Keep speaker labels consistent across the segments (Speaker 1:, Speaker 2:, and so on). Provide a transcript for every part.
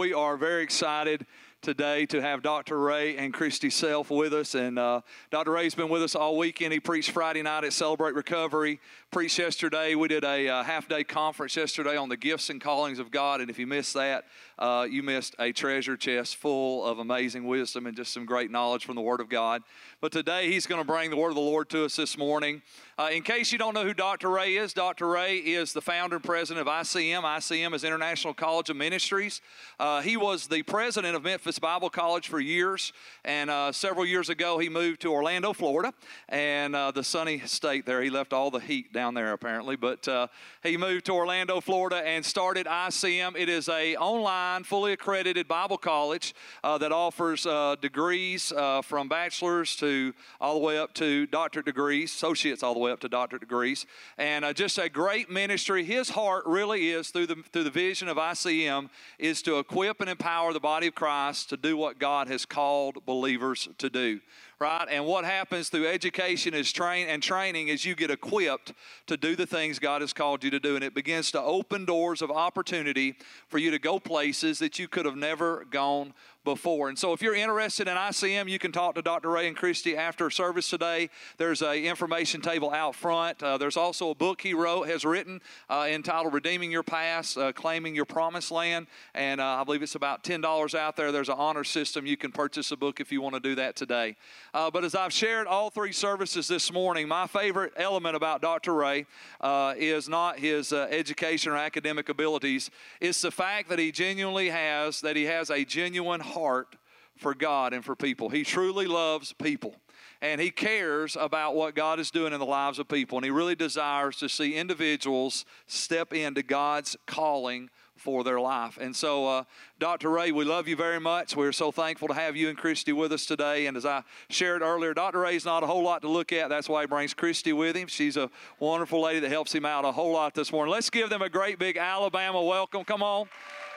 Speaker 1: we are very excited today to have Dr. Ray and Christy Self with us. And uh, Dr. Ray's been with us all weekend. He preached Friday night at Celebrate Recovery, preached yesterday. We did a uh, half day conference yesterday on the gifts and callings of God. And if you missed that, uh, you missed a treasure chest full of amazing wisdom and just some great knowledge from the Word of God. But today, he's going to bring the Word of the Lord to us this morning. Uh, in case you don't know who Dr. Ray is, Dr. Ray is the founder and president of ICM. ICM is International College of Ministries. Uh, he was the president of Memphis Bible College for years, and uh, several years ago, he moved to Orlando, Florida, and uh, the sunny state there. He left all the heat down there, apparently, but uh, he moved to Orlando, Florida, and started ICM. It is a online, fully accredited Bible college uh, that offers degrees from bachelor's to all the way up to doctorate degrees, associates all the way up to doctorate degrees, and uh, just a great ministry. His heart really is through the through the vision of ICM is to equip and empower the body of Christ to do what God has called believers to do right? And what happens through education is train and training is you get equipped to do the things God has called you to do, and it begins to open doors of opportunity for you to go places that you could have never gone before. And so if you're interested in ICM, you can talk to Dr. Ray and Christy after service today. There's a information table out front. Uh, there's also a book he wrote, has written, uh, entitled Redeeming Your Past, uh, Claiming Your Promised Land. And uh, I believe it's about $10 out there. There's an honor system. You can purchase a book if you want to do that today. Uh, but as I've shared all three services this morning, my favorite element about Dr. Ray uh, is not his education or academic abilities. It's the fact that he genuinely has, that he has a genuine heart for God and for people. He truly loves people and he cares about what God is doing in the lives of people. And he really desires to see individuals step into God's calling for their life. And so, uh, Dr. Ray, we love you very much. We're so thankful to have you and Christy with us today. And as I shared earlier, Dr. Ray's not a whole lot to look at. That's why he brings Christy with him. She's a wonderful lady that helps him out a whole lot this morning. Let's give them a great big Alabama welcome. Come on.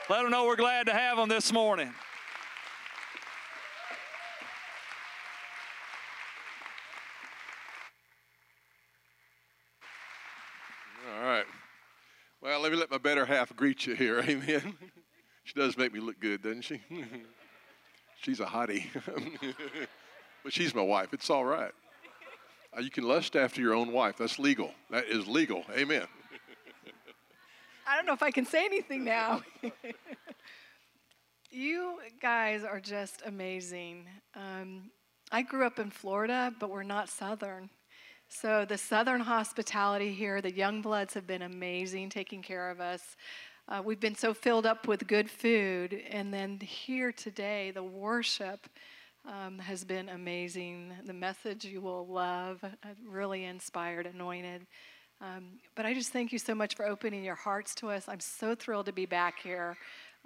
Speaker 1: Let them know we're glad to have them this morning.
Speaker 2: All right. Well, let me let my better half greet you here. Amen. she does make me look good, doesn't she? she's a hottie. but she's my wife. It's all right. Uh, you can lust after your own wife. That's legal. That is legal. Amen.
Speaker 3: I don't know if I can say anything now. you guys are just amazing. Um, I grew up in Florida, but we're not Southern. So, the Southern hospitality here, the young bloods have been amazing taking care of us. Uh, we've been so filled up with good food. And then here today, the worship um, has been amazing. The message you will love, uh, really inspired, anointed. Um, but I just thank you so much for opening your hearts to us. I'm so thrilled to be back here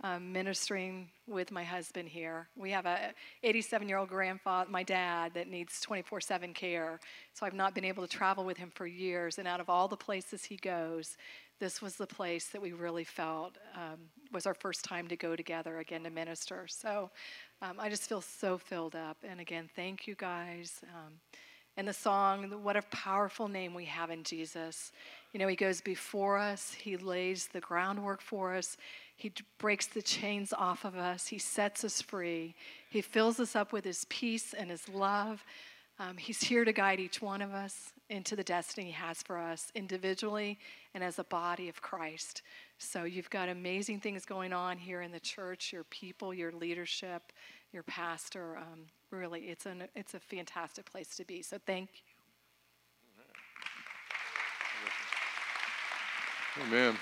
Speaker 3: um, ministering with my husband here. We have a 87 year old grandfather, my dad, that needs 24 7 care. So I've not been able to travel with him for years. And out of all the places he goes, this was the place that we really felt um, was our first time to go together again to minister. So um, I just feel so filled up. And again, thank you guys. Um, and the song, what a powerful name we have in Jesus. You know, He goes before us, He lays the groundwork for us, He breaks the chains off of us, He sets us free, He fills us up with His peace and His love. Um, he's here to guide each one of us into the destiny He has for us individually and as a body of Christ. So you've got amazing things going on here in the church, your people, your leadership, your pastor. Um, really, it's, an, it's a fantastic place to be. So thank
Speaker 2: you. Amen.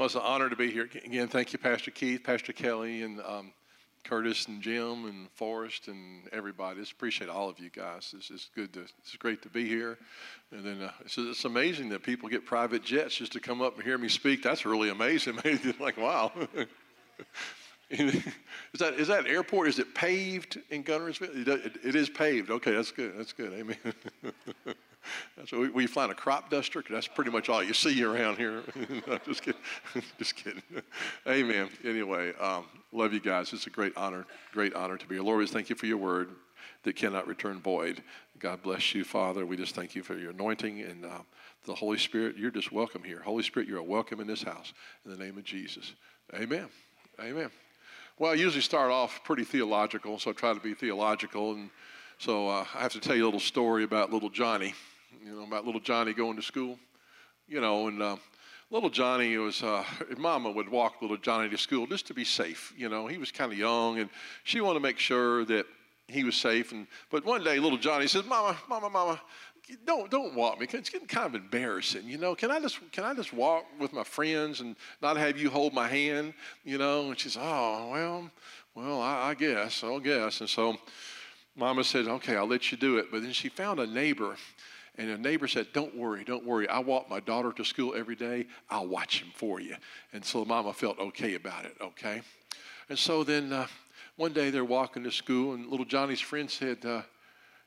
Speaker 2: Well, it's an honor to be here. Again, thank you, Pastor Keith, Pastor Kelly, and um, Curtis, and Jim, and Forrest, and everybody. Just appreciate all of you guys. It's, it's good to, it's great to be here. And then uh, it's, it's amazing that people get private jets just to come up and hear me speak. That's really amazing. like, wow. is that is that airport? Is it paved in Guntersville? It, it, it is paved. Okay, that's good. That's good. Amen. so we, we find a crop duster. That's pretty much all you see around here. no, just kidding. just kidding. Amen. Anyway, um, love you guys. It's a great honor, great honor to be here. Lord, we thank you for your word that cannot return void. God bless you, Father. We just thank you for your anointing and uh, the Holy Spirit. You're just welcome here. Holy Spirit, you're welcome in this house. In the name of Jesus. Amen. Amen. Well, I usually start off pretty theological, so I try to be theological. And so uh, I have to tell you a little story about little Johnny, you know, about little Johnny going to school. You know, and uh, little Johnny was, uh, Mama would walk little Johnny to school just to be safe. You know, he was kind of young, and she wanted to make sure that he was safe. And but one day, little Johnny says, "Mama, Mama, Mama, don't don't walk me. It's getting kind of embarrassing, you know. Can I just can I just walk with my friends and not have you hold my hand, you know?" And she's, "Oh well, well, I, I guess, I guess." And so, Mama said, "Okay, I'll let you do it." But then she found a neighbor. And a neighbor said, Don't worry, don't worry. I walk my daughter to school every day. I'll watch him for you. And so mama felt okay about it, okay? And so then uh, one day they're walking to school, and little Johnny's friend said, uh,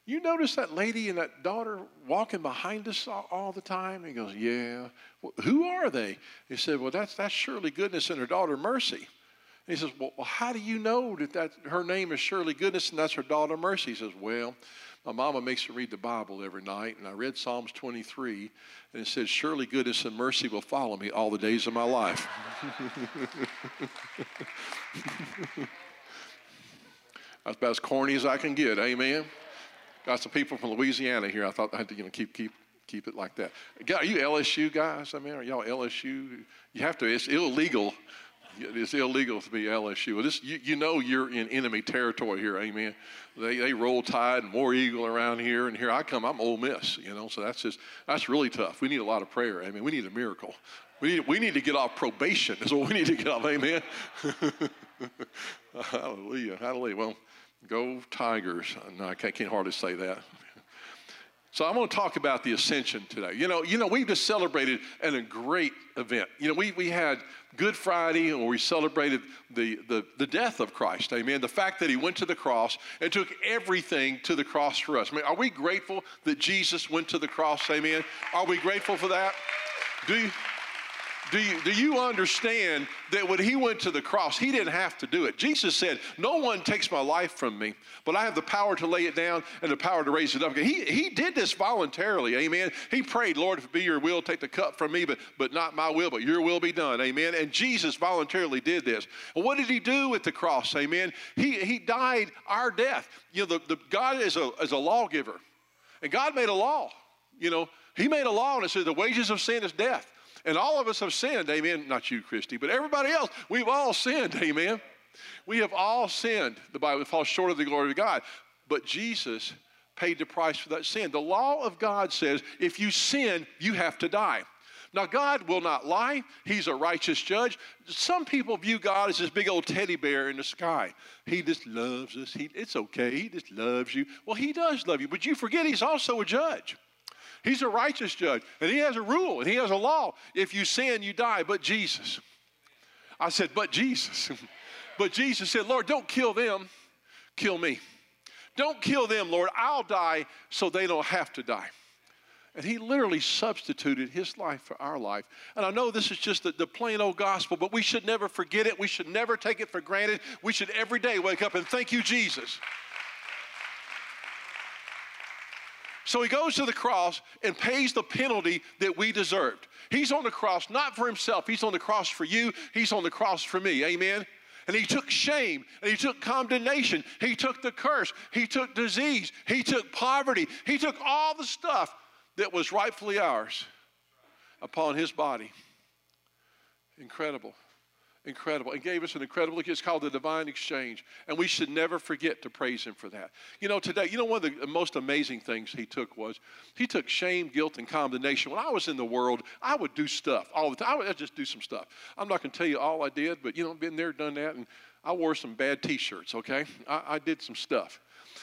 Speaker 2: You notice that lady and that daughter walking behind us all, all the time? He goes, Yeah. Well, who are they? He said, Well, that's, that's Shirley Goodness and her daughter Mercy. He says, well, well, how do you know that, that her name is Shirley Goodness and that's her daughter Mercy? He says, Well, my mama makes me read the Bible every night, and I read Psalms 23, and it says, Surely goodness and mercy will follow me all the days of my life. That's about as corny as I can get. Amen. Got some people from Louisiana here. I thought I had to you know, keep keep keep it like that. Are you LSU guys? I mean, are y'all LSU? You have to. It's illegal. It's illegal to be LSU. This, you, you know you're in enemy territory here. Amen. They, they roll tide and war eagle around here, and here I come. I'm Ole Miss. You know, so that's just that's really tough. We need a lot of prayer. I mean, we need a miracle. We need, we need to get off probation. Is what we need to get off. Amen. hallelujah. Hallelujah. Well. Go Tigers. No, I can't, can't hardly say that. So I'm going to talk about the ascension today. You know, you know, we just celebrated and a great event. You know, we, we had Good Friday and we celebrated the, the, the death of Christ. Amen. The fact that he went to the cross and took everything to the cross for us. I mean, are we grateful that Jesus went to the cross? Amen. Are we grateful for that? Do you? Do you, do you understand that when he went to the cross, he didn't have to do it? Jesus said, No one takes my life from me, but I have the power to lay it down and the power to raise it up. He, he did this voluntarily, amen. He prayed, Lord, if it be your will, take the cup from me, but, but not my will, but your will be done, amen. And Jesus voluntarily did this. And what did he do with the cross, amen? He, he died our death. You know, the, the, God is a, is a lawgiver, and God made a law. You know, he made a law and it says the wages of sin is death. And all of us have sinned, amen. Not you, Christy, but everybody else. We've all sinned, amen. We have all sinned. The Bible falls short of the glory of God. But Jesus paid the price for that sin. The law of God says if you sin, you have to die. Now, God will not lie. He's a righteous judge. Some people view God as this big old teddy bear in the sky. He just loves us. He, it's okay. He just loves you. Well, He does love you, but you forget He's also a judge. He's a righteous judge, and he has a rule, and he has a law. If you sin, you die, but Jesus. I said, but Jesus. but Jesus said, Lord, don't kill them, kill me. Don't kill them, Lord. I'll die so they don't have to die. And he literally substituted his life for our life. And I know this is just the, the, plain old gospel, but we should never forget it. We should never take it for granted. We should every day wake up and thank you, Jesus. So he goes to the cross and pays the penalty that we deserved. He's on the cross not for himself, he's on the cross for you, he's on the cross for me. Amen. And he took shame and he took condemnation. He took the curse. He took disease. He took poverty. He took all the stuff that was rightfully ours upon his body. Incredible incredible and gave us an incredible. It's called the divine exchange. And we should never forget to praise him for that. You know, today, you know, one of the most amazing things he took was he took shame, guilt, and condemnation. When I was in the world, I would do stuff all the time. I would just do some stuff. I'm not going to tell you all I did, but, you know, been there, done that. And I wore some bad t shirts, okay? I, I did some stuff.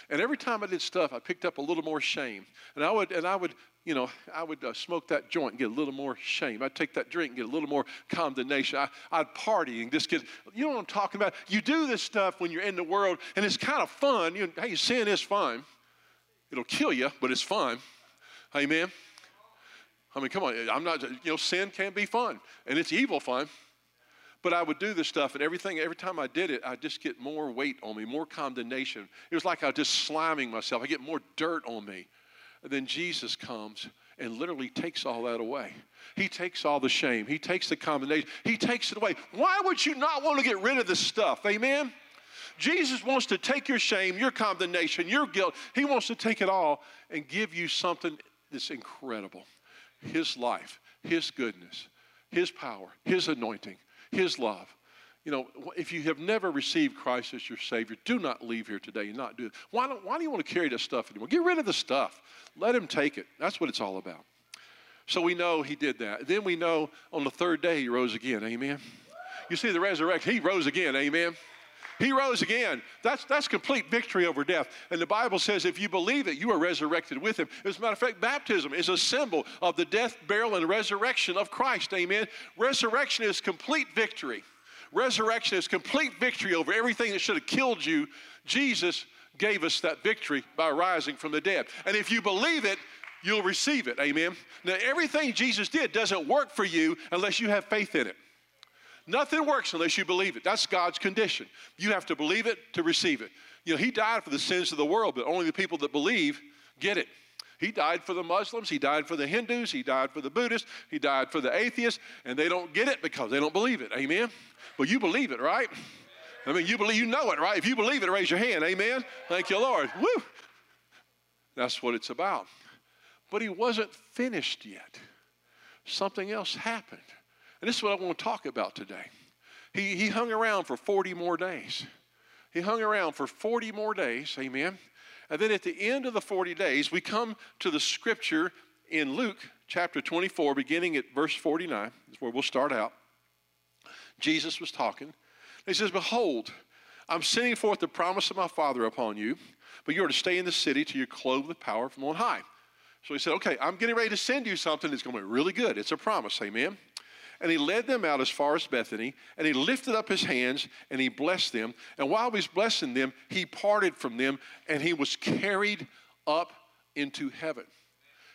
Speaker 2: And every time I did stuff, I picked up a little more shame. And I would, and I would you know, I would uh, smoke that joint and get a little more shame. I'd take that drink and get a little more condemnation. I, I'd party and just get, you know what I'm talking about? You do this stuff when you're in the world and it's kind of fun. You, hey, sin is fun. It'll kill you, but it's fun. Amen. I mean, come on. I'm not, you know, sin can be fun, and it's evil fun. But I would do this stuff, and everything, every time I did it, I just get more weight on me, more condemnation. It was like I was just sliming myself. I get more dirt on me. Then Jesus comes and literally takes all that away. He takes all the shame. He takes the condemnation. He takes it away. Why would you not want to get rid of this stuff? Amen? Jesus wants to take your shame, your condemnation, your guilt. He wants to take it all and give you something that's incredible. His life, His goodness, His power, His anointing, His love. You know, if you have never received Christ as your Savior, do not leave here today and not do it. Why, don't, why do you want to carry this stuff anymore? Get rid of the stuff. Let Him take it. That's what it's all about. So we know He did that. Then we know on the third day He rose again. Amen. You see the resurrection, He rose again. Amen. He rose again. That's, that's complete victory over death. And the Bible says if you believe it, you are resurrected with him. As a matter of fact, baptism is a symbol of the death, burial, and resurrection of Christ. Amen. Resurrection is complete victory. Resurrection is complete victory over everything that should have killed you. Jesus gave us that victory by rising from the dead. And if you believe it, you'll receive it. Amen. Now, everything Jesus did doesn't work for you unless you have faith in it. Nothing works unless you believe it. That's God's condition. You have to believe it to receive it. You know, He died for the sins of the world, but only the people that believe get it. He died for the Muslims, He died for the Hindus, He died for the Buddhists, He died for the atheists, and they don't get it because they don't believe it. Amen? Well, you believe it, right? I mean, you believe, you know it, right? If you believe it, raise your hand. Amen? Thank you, Lord. Woo! That's what it's about. But He wasn't finished yet. Something else happened. And this is what I want to talk about today. He, he hung around for 40 more days. He hung around for 40 more days, amen. And then at the end of the 40 days, we come to the scripture in Luke chapter 24, beginning at verse 49. That's where we'll start out. Jesus was talking. He says, Behold, I'm sending forth the promise of my Father upon you, but you are to stay in the city till you're clothed with power from on high. So he said, Okay, I'm getting ready to send you something that's going to be really good. It's a promise, amen. And he led them out as far as Bethany, and he lifted up his hands and he blessed them. And while he was blessing them, he parted from them and he was carried up into heaven.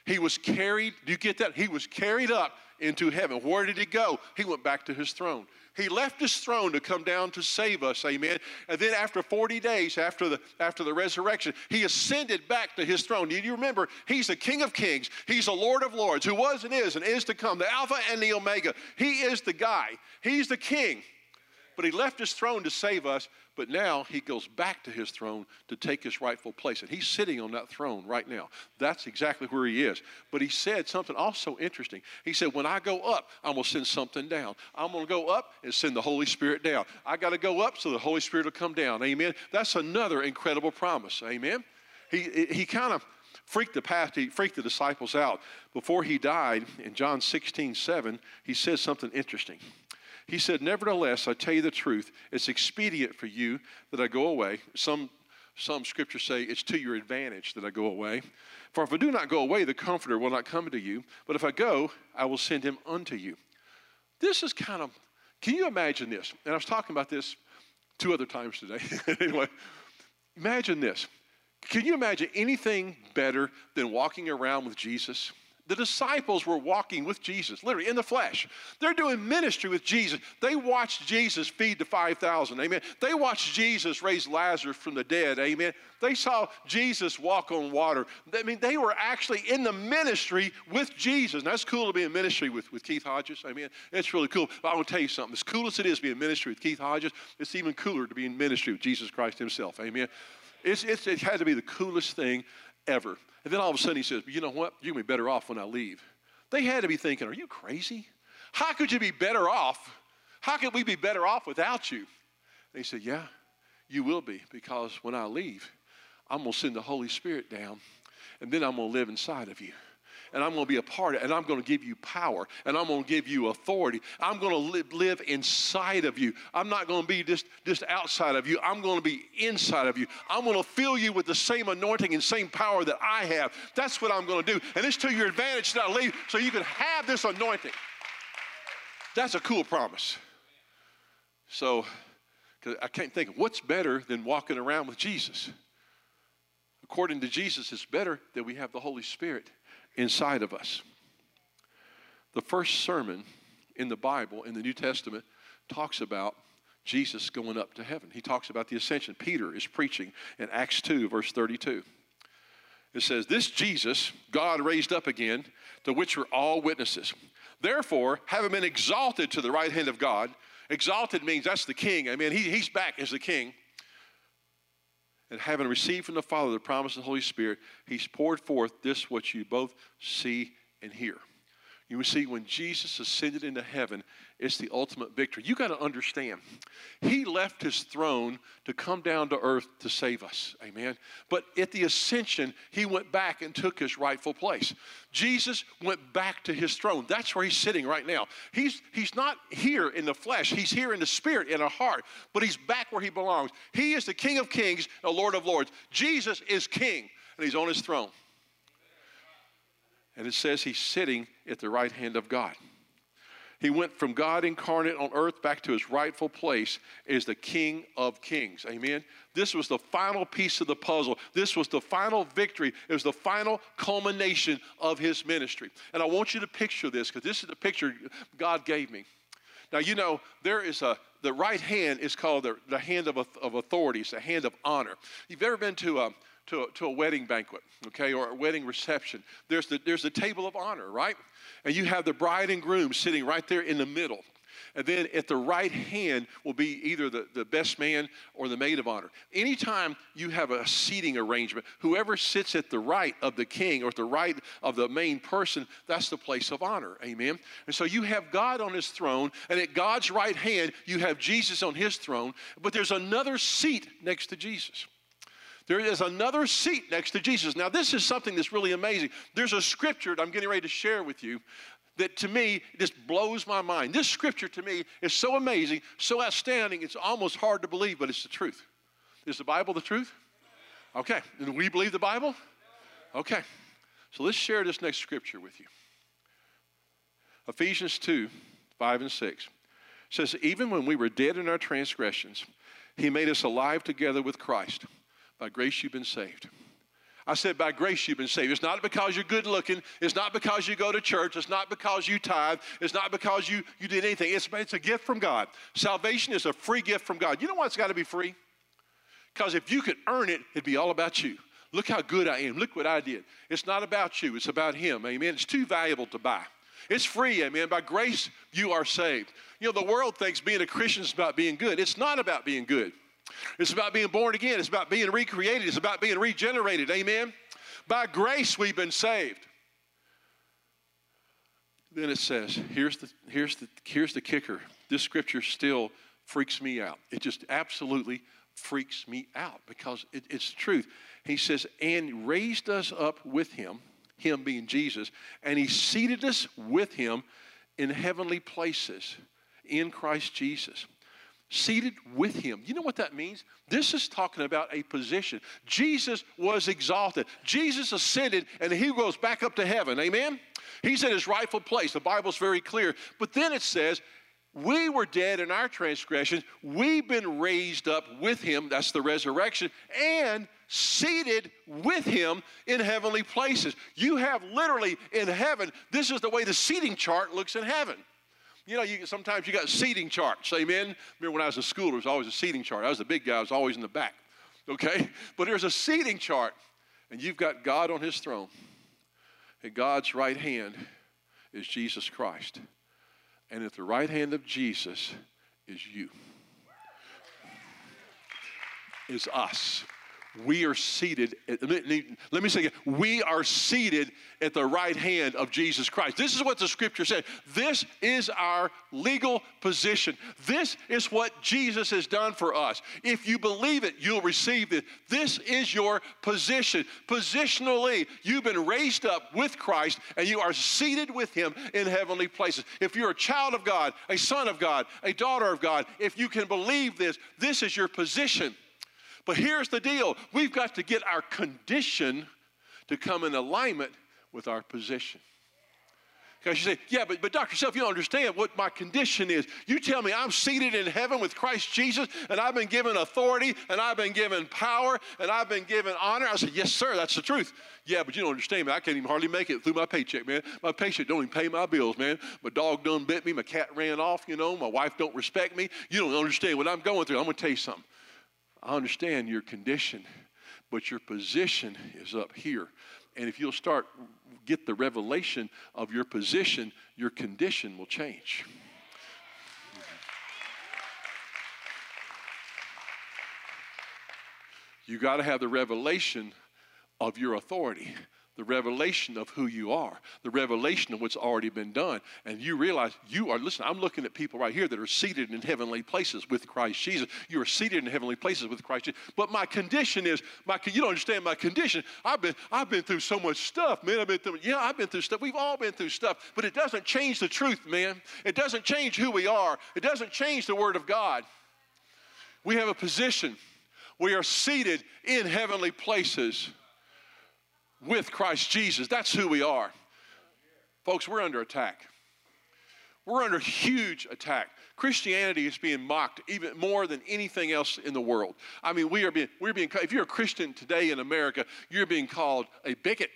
Speaker 2: He was carried, do you get that? He was carried up into heaven. Where did he go? He went back to his throne. He left his throne to come down to save us, amen. And then after 40 days, after the, after the resurrection, he ascended back to his throne. Do you remember? He's the King of Kings. He's the Lord of Lords, who was and is and is to come, the Alpha and the Omega. He is the guy. He's the King. But he left his throne to save us, but now he goes back to his throne to take his rightful place. And he's sitting on that throne right now. That's exactly where he is. But he said something also interesting. He said, When I go up, I'm going to send something down. I'm going to go up and send the Holy Spirit down. I got to go up so the Holy Spirit will come down. Amen. That's another incredible promise. Amen. He, he kind of freaked the past, he freaked the disciples out. Before he died, in John 16, 7, he says something interesting. He said, Nevertheless, I tell you the truth, it's expedient for you that I go away. Some, some scriptures say it's to your advantage that I go away. For if I do not go away, the Comforter will not come to you. But if I go, I will send him unto you. This is kind of, can you imagine this? And I was talking about this two other times today. anyway, imagine this. Can you imagine anything better than walking around with Jesus? The disciples were walking with Jesus, literally in the flesh. They're doing ministry with Jesus. They watched Jesus feed the 5,000. Amen. They watched Jesus raise Lazarus from the dead. Amen. They saw Jesus walk on water. I mean, they were actually in the ministry with Jesus. And that's cool to be in ministry with, with Keith Hodges. Amen. It's really cool. But I want to tell you something. As cool as it is to be in ministry with Keith Hodges, it's even cooler to be in ministry with Jesus Christ Himself. Amen. It's, it's, it had to be the coolest thing ever. And then all of a sudden he says, You know what? You're going to be better off when I leave. They had to be thinking, Are you crazy? How could you be better off? How could we be better off without you? And he said, Yeah, you will be, because when I leave, I'm going to send the Holy Spirit down, and then I'm going to live inside of you and I'm going to be a part of it, and I'm going to give you power, and I'm going to give you authority. I'm going to live, live inside of you. I'm not going to be just, just outside of you. I'm going to be inside of you. I'm going to fill you with the same anointing and same power that I have. That's what I'm going to do. And it's to your advantage that I leave so you can have this anointing. That's a cool promise. So, I can't think of what's better than walking around with Jesus. According to Jesus, it's better that we have the Holy Spirit inside of us. The first sermon in the Bible, in the New Testament, talks about Jesus going up to heaven. He talks about the ascension. Peter is preaching in Acts 2, verse 32. It says, This Jesus, God raised up again, to which we're all witnesses. Therefore, having been exalted to the right hand of God, exalted means that's the king. I mean, he, he's back as the king. And having received from the Father the promise of the Holy Spirit, he's poured forth this what you both see and hear. You see, when Jesus ascended into heaven, it's the ultimate victory. You got to understand, He left His throne to come down to earth to save us. Amen. But at the ascension, He went back and took His rightful place. Jesus went back to His throne. That's where He's sitting right now. He's, he's not here in the flesh, He's here in the spirit, in our heart, but He's back where He belongs. He is the King of kings, the Lord of lords. Jesus is King, and He's on His throne. And it says he's sitting at the right hand of God. He went from God incarnate on earth back to his rightful place as the King of Kings. Amen. This was the final piece of the puzzle. This was the final victory. It was the final culmination of his ministry. And I want you to picture this because this is the picture God gave me. Now, you know, there is a, the right hand is called the, the hand of, of authority, it's the hand of honor. You've ever been to a, to a, to a wedding banquet, okay, or a wedding reception, there's the, there's the table of honor, right? And you have the bride and groom sitting right there in the middle. And then at the right hand will be either the, the best man or the maid of honor. Anytime you have a seating arrangement, whoever sits at the right of the king or at the right of the main person, that's the place of honor. Amen. And so you have God on his throne, and at God's right hand, you have Jesus on his throne, but there's another seat next to Jesus. There is another seat next to Jesus. Now, this is something that's really amazing. There's a scripture that I'm getting ready to share with you that to me just blows my mind. This scripture to me is so amazing, so outstanding, it's almost hard to believe, but it's the truth. Is the Bible the truth? Okay. And we believe the Bible? Okay. So let's share this next scripture with you. Ephesians 2 5 and 6 says, Even when we were dead in our transgressions, he made us alive together with Christ. By grace you've been saved. I said, by grace you've been saved. It's not because you're good looking. It's not because you go to church. It's not because you tithe. It's not because you, you did anything. It's, it's a gift from God. Salvation is a free gift from God. You know why it's got to be free? Because if you could earn it, it'd be all about you. Look how good I am. Look what I did. It's not about you, it's about Him. Amen. It's too valuable to buy. It's free, amen. By grace, you are saved. You know, the world thinks being a Christian is about being good. It's not about being good. It's about being born again. It's about being recreated. It's about being regenerated. Amen. By grace we've been saved. Then it says, here's the, here's the, here's the kicker. This scripture still freaks me out. It just absolutely freaks me out because it, it's the truth. He says, and raised us up with him, him being Jesus, and he seated us with him in heavenly places in Christ Jesus seated with him. You know what that means? This is talking about a position. Jesus was exalted. Jesus ascended and he goes back up to heaven. Amen? He's in his rightful place. The Bible's very clear. But then it says, we were dead in our transgressions. We've been raised up with him. That's the resurrection. And seated with him in heavenly places. You have literally in heaven, this is the way the seating chart looks in heaven. You know, you, sometimes you got seating charts. Amen. Remember when I was in school, there was always a seating chart. I was the big guy. I was always in the back. Okay, but there's a seating chart, and you've got God on His throne. and God's right hand is Jesus Christ, and at the right hand of Jesus is you. Is us we are seated, eh, at, let me say again, we are seated at the right hand of Jesus Christ. This is what the scripture said. This is our legal position. This is what Jesus has done for us. If you believe it, you'll receive it. This is your position. Positionally, you've been raised up with Christ and you are seated with him in heavenly places. If you're a child of God, a son of God, a daughter of God, if you can believe this, this is your position. But here's the deal we've got to get our condition to come in alignment with our position. Because you say, yeah, but, but Dr. Self, you don't understand what my condition is. You tell me I'm seated in heaven with Christ Jesus, and I've been given authority, and I've been given power, and I've been given honor. I said, yes, sir, that's the truth. Yeah, but you don't understand, man. I can't even hardly make it through my paycheck, man. My paycheck don't even pay my bills, man. My dog done bit me. My cat ran off, you know. My wife don't respect me. You don't understand what I'm going through. I'm going to tell you something. I understand your condition, but your position is up here. And if you'll start get the revelation of your position, your condition will change. You got to have the revelation of your authority the revelation of who you are, the revelation of what's already been done. And you realize you are, listen, I'm looking at people right here that are seated in heavenly places with Christ Jesus. You are seated in heavenly places with Christ Jesus. But my condition is, my, you don't understand my condition. I've been, I've been through so much stuff, man. I've been through, yeah, I've been through stuff. We've all been through stuff. But it doesn't change the truth, man. It doesn't change who we are. It doesn't change the Word of God. We have a position. We are seated in heavenly places with Christ Jesus. That's who we are. Folks, we're under attack. We're under huge attack. Christianity is being mocked even more than anything else in the world. I mean, we are being, we're being, if you're a Christian today in America, you're being called a bigot.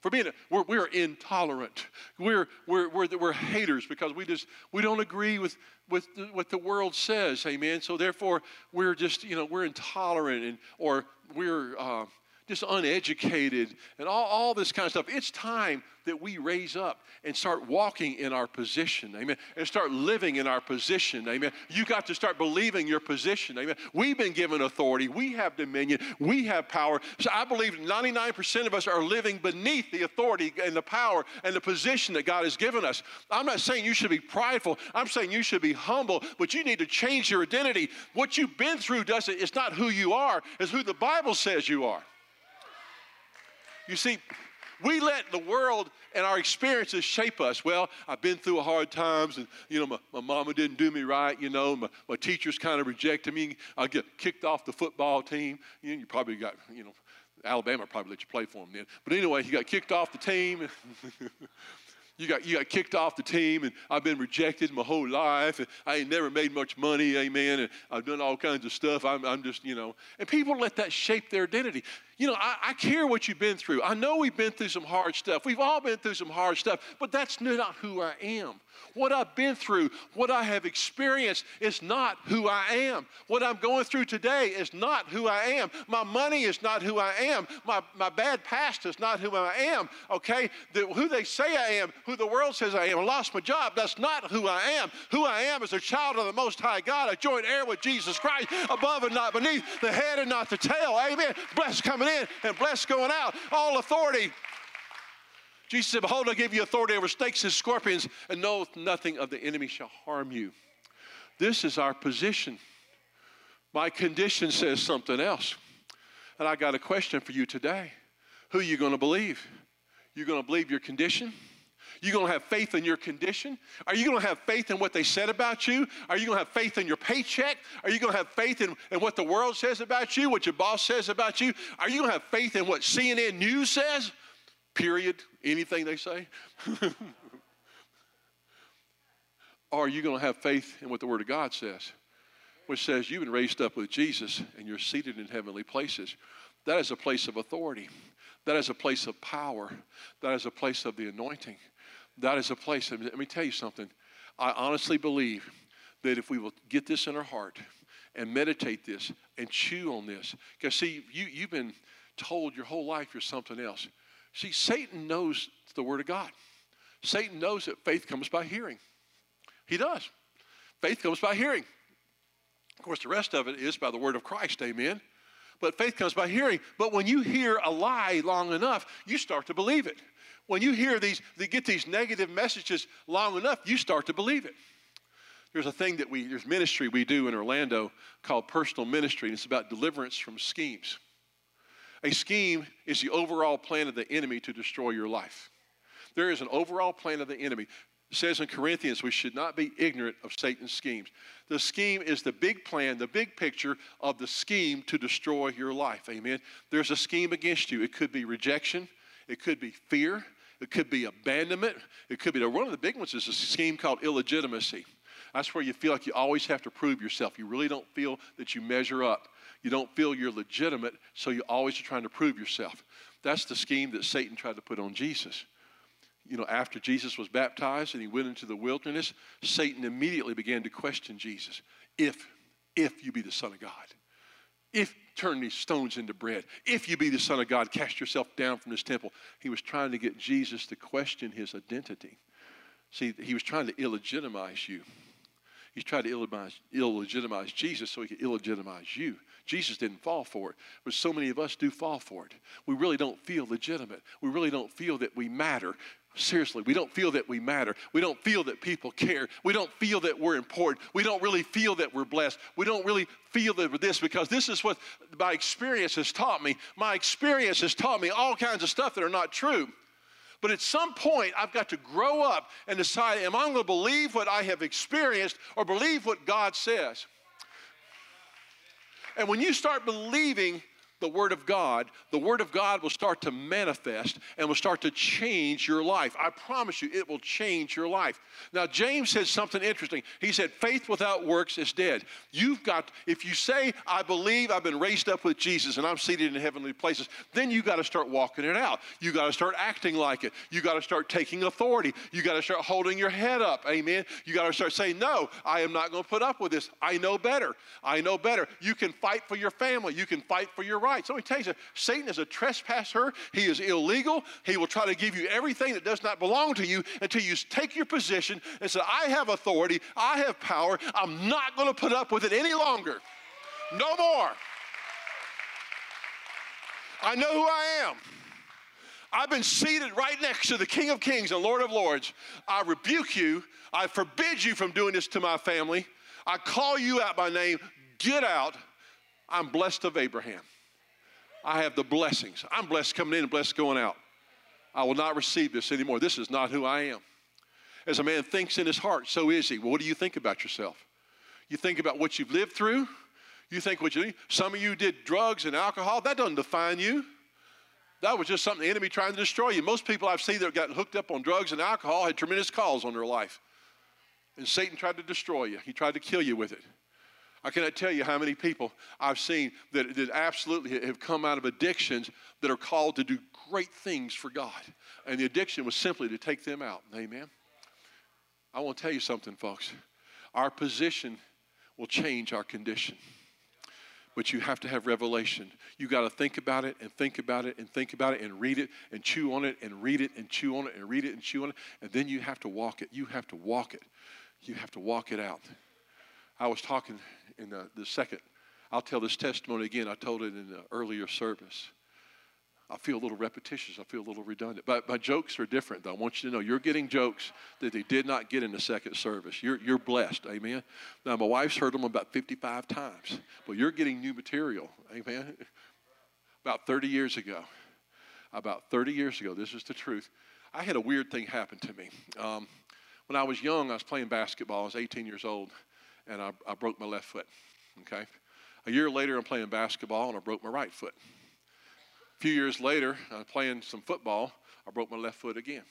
Speaker 2: For being, a, we're, we're intolerant. We're, we're, we're, we're haters because we just, we don't agree with, with the, what the world says, amen? So therefore, we're just, you know, we're intolerant and, or we're, uh, just uneducated and all, all this kind of stuff. It's time that we raise up and start walking in our position, amen, and start living in our position, amen. You got to start believing your position, amen. We've been given authority, we have dominion, we have power. So I believe 99% of us are living beneath the authority and the power and the position that God has given us. I'm not saying you should be prideful, I'm saying you should be humble, but you need to change your identity. What you've been through doesn't, it's not who you are, it's who the Bible says you are. You see, we let the world and our experiences shape us. Well, I've been through hard times, and you know, my, my mama didn't do me right. You know, my, my teachers kind of rejected me. I get kicked off the football team. You, know, you probably got, you know, Alabama probably let you play for them then. But anyway, you got kicked off the team. you got, you got kicked off the team, and I've been rejected my whole life, and I ain't never made much money, amen, and I've done all kinds of stuff. I'm, I'm just, you know, and people let that shape their identity. You know, I, I care what you've been through. I know we've been through some hard stuff. We've all been through some hard stuff, but that's not who I am. What I've been through, what I have experienced is not who I am. What I'm going through today is not who I am. My money is not who I am. My, my bad past is not who I am. Okay? The, who they say I am, who the world says I am. I lost my job. That's not who I am. Who I am is a child of the Most High God, a joint heir with Jesus Christ, above and not beneath, the head and not the tail. Amen. Blessed coming in and blessed going out. All authority Jesus said, Behold, I give you authority over snakes and scorpions, and know nothing of the enemy shall harm you. This is our position. My condition says something else. And I got a question for you today. Who are you going to believe? You're going to believe your condition? You going to have faith in your condition? Are you going to have faith in what they said about you? Are you going to have faith in your paycheck? Are you going to have faith in, in what the world says about you, what your boss says about you? Are you going to have faith in what CNN News says? period, anything they say? or are you going to have faith in what the Word of God says, which says you've been raised up with Jesus and you're seated in heavenly places? That is a place of authority. That is a place of power. That is a place of the anointing. That is a place, let me tell you something. I honestly believe that if we will get this in our heart and meditate this and chew on this, because see, you, you've been told your whole life you're something else. See, Satan knows the Word of God. Satan knows that faith comes by hearing. He does. Faith comes by hearing. Of course, the rest of it is by the Word of Christ, amen. But faith comes by hearing. But when you hear a lie long enough, you start to believe it. When you hear these, they get these negative messages long enough, you start to believe it. There's a thing that we, there's ministry we do in Orlando called personal ministry, and it's about deliverance from schemes. A scheme is the overall plan of the enemy to destroy your life. There is an overall plan of the enemy. It says in Corinthians, we should not be ignorant of Satan's schemes. The scheme is the big plan, the big picture of the scheme to destroy your life. Amen. There's a scheme against you. It could be rejection, it could be fear, It could be abandonment. It could be one of the big ones is a scheme called illegitimacy. That's where you feel like you always have to prove yourself. You really don't feel that you measure up. You don't feel you're legitimate, so you always are trying to prove yourself. That's the scheme that Satan tried to put on Jesus. You know, after Jesus was baptized and he went into the wilderness, Satan immediately began to question Jesus. If, if you be the Son of God, if turn these stones into bread, if you be the Son of God, cast yourself down from this temple. He was trying to get Jesus to question his identity. See, he was trying to illegitimize you. He's trying to illegitimize, illegitimize Jesus so he could illegitimize you. Jesus didn't fall for it, but so many of us do fall for it. We really don't feel legitimate. We really don't feel that we matter. Seriously, we don't feel that we matter. We don't feel that people care. We don't feel that we're important. We don't really feel that we're blessed. We don't really feel that we're this because this is what my experience has taught me. My experience has taught me all kinds of stuff that are not true. But at some point, I've got to grow up and decide am I going to believe what I have experienced or believe what God says? And when you start believing the Word of God, the Word of God will start to manifest and will start to change your life. I promise you, it will change your life. Now, James said something interesting. He said, faith without works is dead. You've got, if you say, I believe I've been raised up with Jesus and I'm seated in heavenly places, then you got to start walking it out. You got to start acting like it. You got to start taking authority. You got to start holding your head up. Amen. You got to start saying, No, I am not going to put up with this. I know better. I know better. You can fight for your family. You can fight for your rights. Let me tell you, Satan is a trespasser. He is illegal. He will try to give you everything that does not belong to you until you take your position and say, I have authority. I have power. I'm not going to put up with it any longer. No more. I know who I am. I've been seated right next to the King of Kings and Lord of Lords. I rebuke you. I forbid you from doing this to my family. I call you out by name. Get out. I'm blessed of Abraham. I have the blessings. I'm blessed coming in and blessed going out. I will not receive this anymore. This is not who I am. As a man thinks in his heart, so is he. Well, what do you think about yourself? You think about what you've lived through. You think what you need. Some of you did drugs and alcohol. That doesn't define you. That was just something the enemy trying to destroy you. Most people I've seen that got hooked up on drugs and alcohol had tremendous calls on their life. And Satan tried to destroy you. He tried to kill you with it. I cannot tell you how many people I've seen that, that absolutely have come out of addictions that are called to do great things for God. And the addiction was simply to take them out. Amen. I want to tell you something, folks. Our position will change our condition. But you have to have revelation. You got to think about it and think about it and think about it and read it and chew on it and read it and chew on it and read it and chew on it. And then you have to walk it. You have to walk it. You have to walk it out. I was talking in the, the second, I'll tell this testimony again. I told it in the earlier service. I feel a little repetitious. I feel a little redundant. But my jokes are different, though. I want you to know you're getting jokes that they did not get in the second service. You're, you're blessed. Amen. Now, my wife's heard them about 55 times, but you're getting new material. Amen. About 30 years ago, about 30 years ago, this is the truth. I had a weird thing happen to me. Um, when I was young, I was playing basketball. I was 18 years old and I, I broke my left foot. Okay? A year later, I'm playing basketball and I broke my right foot. A few years later, I was playing some football. I broke my left foot again.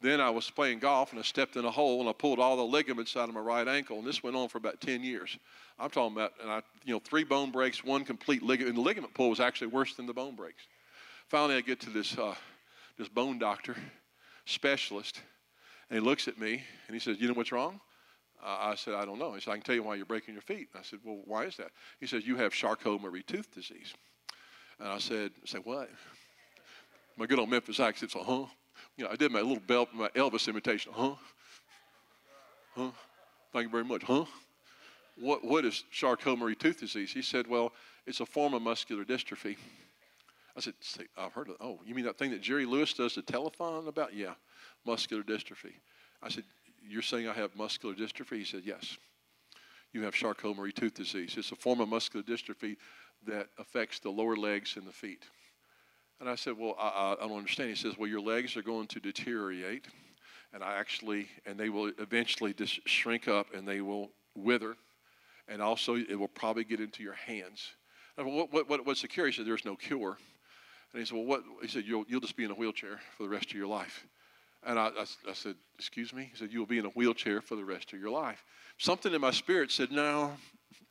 Speaker 2: Then I was playing golf and I stepped in a hole and I pulled all the ligaments out of my right ankle. And this went on for about 10 years. I'm talking about, and I, you know, three bone breaks, one complete ligament. And the ligament pull was actually worse than the bone breaks. Finally, I get to this, uh, this bone doctor, specialist, and he looks at me and he says, You know what's wrong? I said, I don't know. He said, I can tell you why you're breaking your feet. I said, Well, why is that? He says, You have Charcot-Marie tooth disease. And I said, said, What? My good old Memphis accent, so, huh? You know, I did my little belt, my Elvis imitation, huh? Huh? Thank you very much, huh? What, what is Charcot-Marie tooth disease? He said, Well, it's a form of muscular dystrophy. I said, I've heard of Oh, you mean that thing that Jerry Lewis does the telethon about? Yeah, muscular dystrophy. I said, you're saying I have muscular dystrophy? He said, Yes. You have Charcot Marie tooth disease. It's a form of muscular dystrophy that affects the lower legs and the feet. And I said, Well, I, I don't understand. He says, Well, your legs are going to deteriorate, and I actually, and they will eventually just shrink up and they will wither, and also it will probably get into your hands. i what, what, what's the cure? He said, There's no cure. And he said, Well, what? He said, You'll, you'll just be in a wheelchair for the rest of your life. And I, I, I said, Excuse me? He said, You'll be in a wheelchair for the rest of your life. Something in my spirit said, No,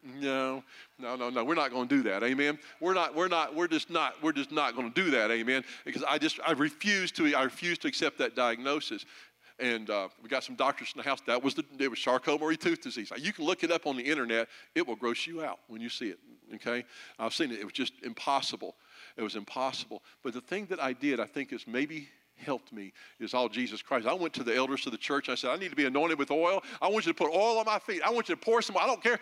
Speaker 2: no, no, no, no. We're not going to do that. Amen. We're not. We're not. We're just not. We're just not going to do that. Amen. Because I just I refuse to. I refuse to accept that diagnosis. And uh, we got some doctors in the house. That was the. It was Charcot-Marie tooth disease. You can look it up on the internet. It will gross you out when you see it. Okay. I've seen it. It was just impossible. It was impossible. But the thing that I did, I think, is maybe helped me is all Jesus Christ. I went to the elders of the church. I said, I need to be anointed with oil. I want you to put oil on my feet. I want you to pour some. I don't care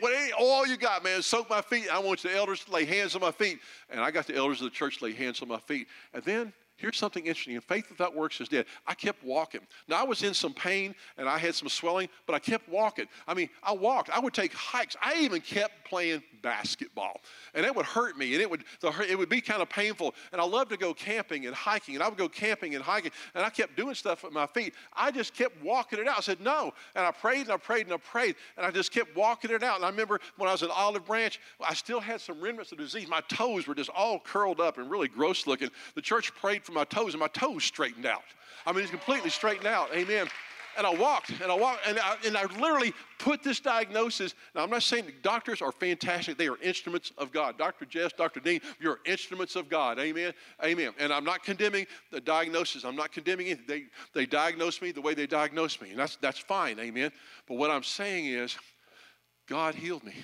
Speaker 2: what any oil you got, man. Soak my feet. I want the elders to lay hands on my feet. And I got the elders of the church to lay hands on my feet. And then Here's something interesting. faith without works is dead. I kept walking. Now, I was in some pain and I had some swelling, but I kept walking. I mean, I walked. I would take hikes. I even kept playing basketball. And it would hurt me and it would, it would be kind of painful. And I loved to go camping and hiking. And I would go camping and hiking. And I kept doing stuff with my feet. I just kept walking it out. I said, no. And I prayed and I prayed and I prayed. And I just kept walking it out. And I remember when I was at Olive Branch, I still had some remnants of disease. My toes were just all curled up and really gross looking. The church prayed for my toes, and my toes straightened out. I mean, it's completely straightened out. Amen. And I walked, and I walked, and I, and I literally put this diagnosis. Now, I'm not saying that doctors are fantastic. They are instruments of God. Dr. Jess, Dr. Dean, you're instruments of God. Amen. Amen. And I'm not condemning the diagnosis. I'm not condemning it. They, they diagnosed me the way they diagnosed me, and that's, that's fine. Amen. But what I'm saying is, God healed me.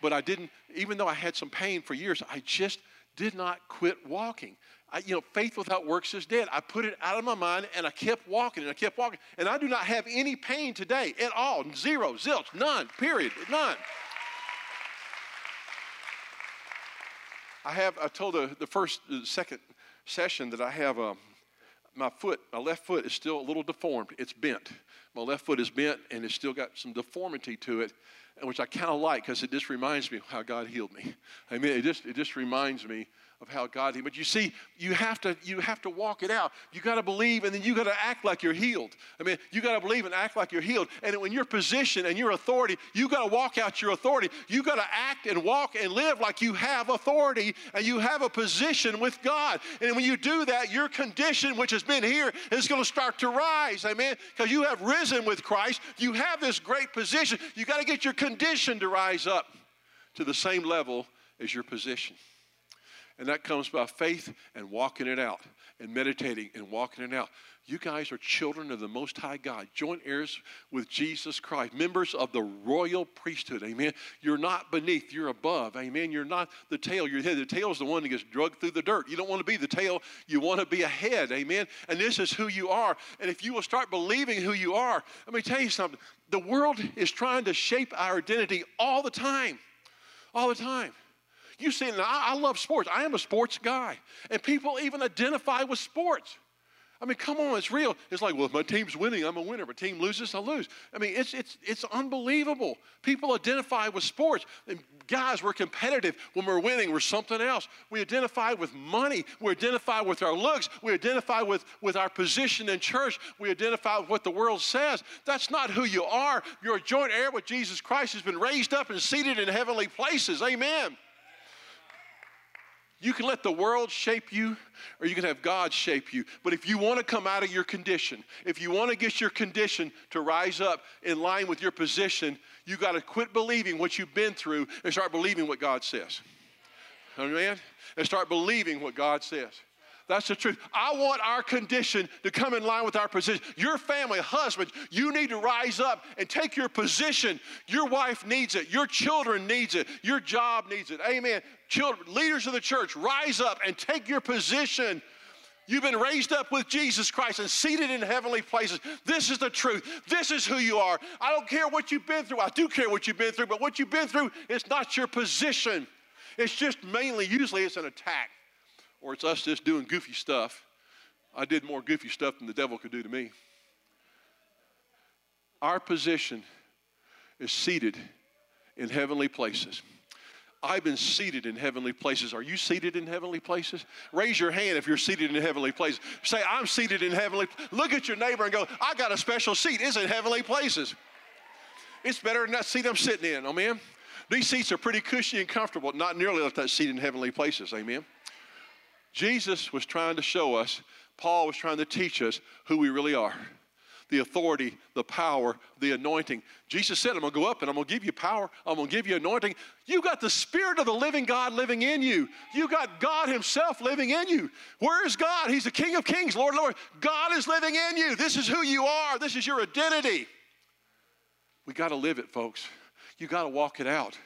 Speaker 2: But I didn't, even though I had some pain for years, I just did not quit walking. I, you know, faith without works is dead. I put it out of my mind and I kept walking and I kept walking. And I do not have any pain today at all. Zero, zilch, none, period, none. I have, I told the, the first, the second session that I have a, um, my foot, my left foot is still a little deformed. It's bent. My left foot is bent and it's still got some deformity to it, which I kind of like because it just reminds me how God healed me. I mean, it just, it just reminds me of how God But you see, you have to you have to walk it out. You got to believe, and then you got to act like you're healed. I mean, you got to believe and act like you're healed. And when your position and your authority, you got to walk out your authority. You got to act and walk and live like you have authority and you have a position with God. And when you do that, your condition, which has been here, is going to start to rise. Amen. Because you have risen with Christ. You have this great position. You got to get your condition to rise up to the same level as your position. And that comes by faith and walking it out and meditating and walking it out. You guys are children of the Most High God, joint heirs with Jesus Christ, members of the royal priesthood. Amen. You're not beneath, you're above. Amen. You're not the tail, you're the head. The tail is the one that gets drugged through the dirt. You don't want to be the tail, you want to be a head. Amen. And this is who you are. And if you will start believing who you are, let me tell you something. The world is trying to shape our identity all the time. All the time. You see, I, I love sports. I am a sports guy. And people even identify with sports. I mean, come on, it's real. It's like, well, if my team's winning, I'm a winner. If my team loses, I lose. I mean, it's, it's, it's unbelievable. People identify with sports. And guys, we're competitive. When we're winning, we're something else. We identify with money. We identify with our looks. We identify with, with our position in church. We identify with what the world says. That's not who you are. You're a joint heir with Jesus Christ who's been raised up and seated in heavenly places. Amen. You can let the world shape you, or you can have God shape you. But if you want to come out of your condition, if you want to get your condition to rise up in line with your position, you got to quit believing what you've been through and start believing what God says. Amen? And start believing what God says. That's the truth. I want our condition to come in line with our position. Your family, husband, you need to rise up and take your position. Your wife needs it. Your children needs it. Your job needs it. Amen. Children, leaders of the church, rise up and take your position. You've been raised up with Jesus Christ and seated in heavenly places. This is the truth. This is who you are. I don't care what you've been through. I do care what you've been through, but what you've been through is not your position. It's just mainly, usually, it's an attack or it's us just doing goofy stuff. I did more goofy stuff than the devil could do to me. Our position is seated in heavenly places. I've been seated in heavenly places. Are you seated in heavenly places? Raise your hand if you're seated in heavenly places. Say, I'm seated in heavenly. Look at your neighbor and go, I got a special seat. It's in heavenly places. It's better than that seat I'm sitting in. Amen. These seats are pretty cushy and comfortable, not nearly like that seat in heavenly places. Amen. Jesus was trying to show us, Paul was trying to teach us who we really are the authority, the power, the anointing. Jesus said, I'm going to go up and I'm going to give you power. I'm going to give you anointing. You got the Spirit of the living God living in you. You got God Himself living in you. Where is God? He's the King of Kings, Lord, Lord. God is living in you. This is who you are. This is your identity. We got to live it, folks. You got to walk it out.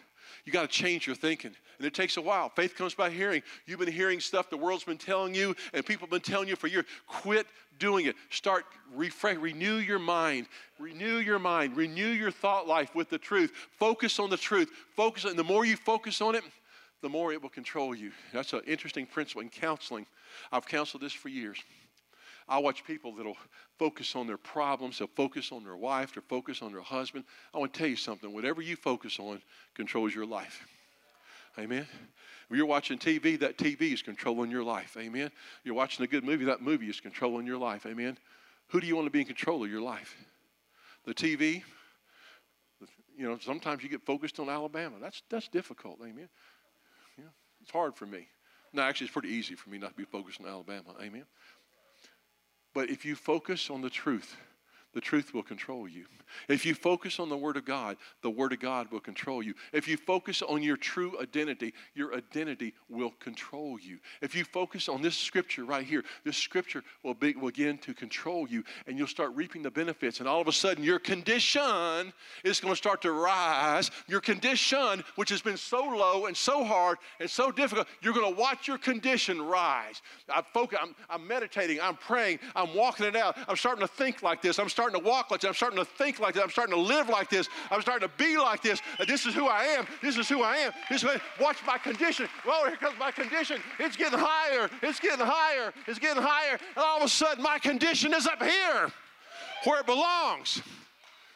Speaker 2: You got to change your thinking. And it takes a while. Faith comes by hearing. You've been hearing stuff the world's been telling you, and people have been telling you for years. Quit doing it. Start refresh, renew your mind. Renew your mind. Renew your thought life with the truth. Focus on the truth. Focus on the more you focus on it, the more it will control you. That's an interesting principle in counseling. I've counseled this for years. I watch people that'll focus on their problems, they'll focus on their wife, they'll focus on their husband. I want to tell you something. Whatever you focus on controls your life. Amen. When you're watching TV, that TV is controlling your life. Amen. You're watching a good movie, that movie is controlling your life. Amen. Who do you want to be in control of your life? The TV? You know, sometimes you get focused on Alabama. That's, that's difficult. Amen. Yeah, it's hard for me. No, actually, it's pretty easy for me not to be focused on Alabama. Amen. But if you focus on the truth, the truth will control you. If you focus on the Word of God, the Word of God will control you. If you focus on your true identity, your identity will control you. If you focus on this scripture right here, this scripture will, be, will begin to control you, and you'll start reaping the benefits. And all of a sudden, your condition is going to start to rise. Your condition, which has been so low and so hard and so difficult, you're going to watch your condition rise. I focus, I'm, I'm meditating, I'm praying, I'm walking it out. I'm starting to think like this. I'm starting starting to walk like this. I'm starting to think like this. I'm starting to live like this. I'm starting to be like this. This is who I am. This is who I am. This is watch my condition. Well, here comes my condition. It's getting higher. It's getting higher. It's getting higher. And all of a sudden, my condition is up here where it belongs.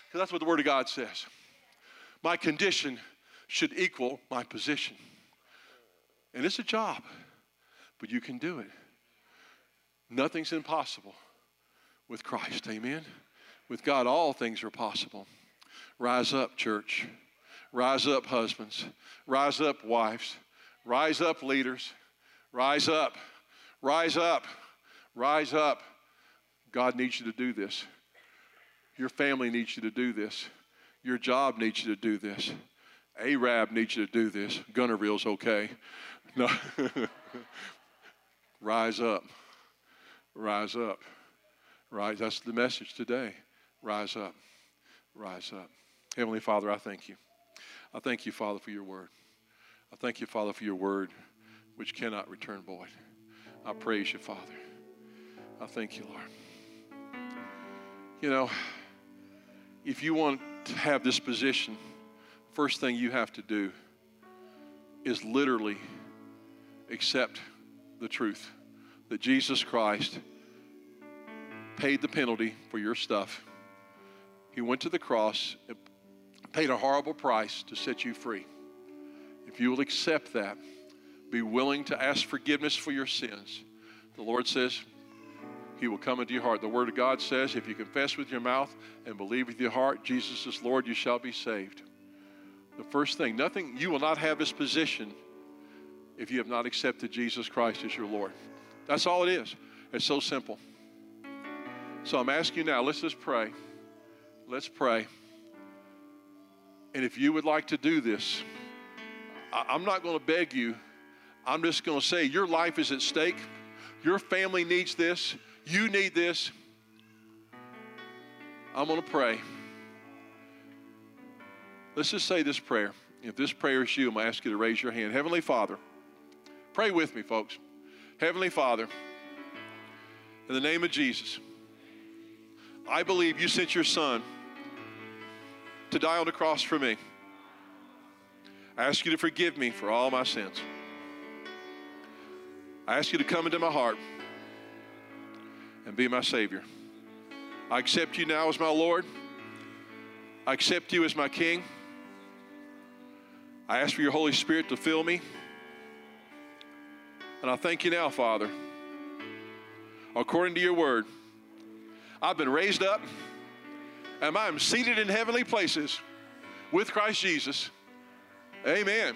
Speaker 2: Because that's what the Word of God says. My condition should equal my position. And it's a job, but you can do it. Nothing's impossible with Christ. Amen. With God, all things are possible. Rise up, church. Rise up, husbands. Rise up, wives. Rise up, leaders. Rise up. Rise up. Rise up. God needs you to do this. Your family needs you to do this. Your job needs you to do this. Arab needs you to do this. Guntersville's okay. No. Rise up. Rise up. Rise. That's the message today. Rise up. Rise up. Heavenly Father, I thank you. I thank you, Father, for your word. I thank you, Father, for your word, which cannot return void. I praise you, Father. I thank you, Lord. You know, if you want to have this position, first thing you have to do is literally accept the truth that Jesus Christ paid the penalty for your stuff he went to the cross and paid a horrible price to set you free. If you will accept that, be willing to ask forgiveness for your sins, the Lord says He will come into your heart. The Word of God says, if you confess with your mouth and believe with your heart Jesus is Lord, you shall be saved. The first thing, nothing, you will not have this position if you have not accepted Jesus Christ as your Lord. That's all it is. It's so simple. So I'm asking you now, let's just pray. Let's pray. And if you would like to do this, I'm not going to beg you. I'm just going to say your life is at stake. Your family needs this. You need this. I'm going to pray. Let's just say this prayer. If this prayer is you, I'm going to ask you to raise your hand. Heavenly Father, pray with me, folks. Heavenly Father, in the name of Jesus, I believe you sent your son to die on the cross for me. I ask you to forgive me for all my sins. I ask you to come into my heart and be my Savior. I accept you now as my Lord. I accept you as my King. I ask for your Holy Spirit to fill me. And I thank you now, Father. According to your word, I've been raised up and I am seated in heavenly places with Christ Jesus. Amen.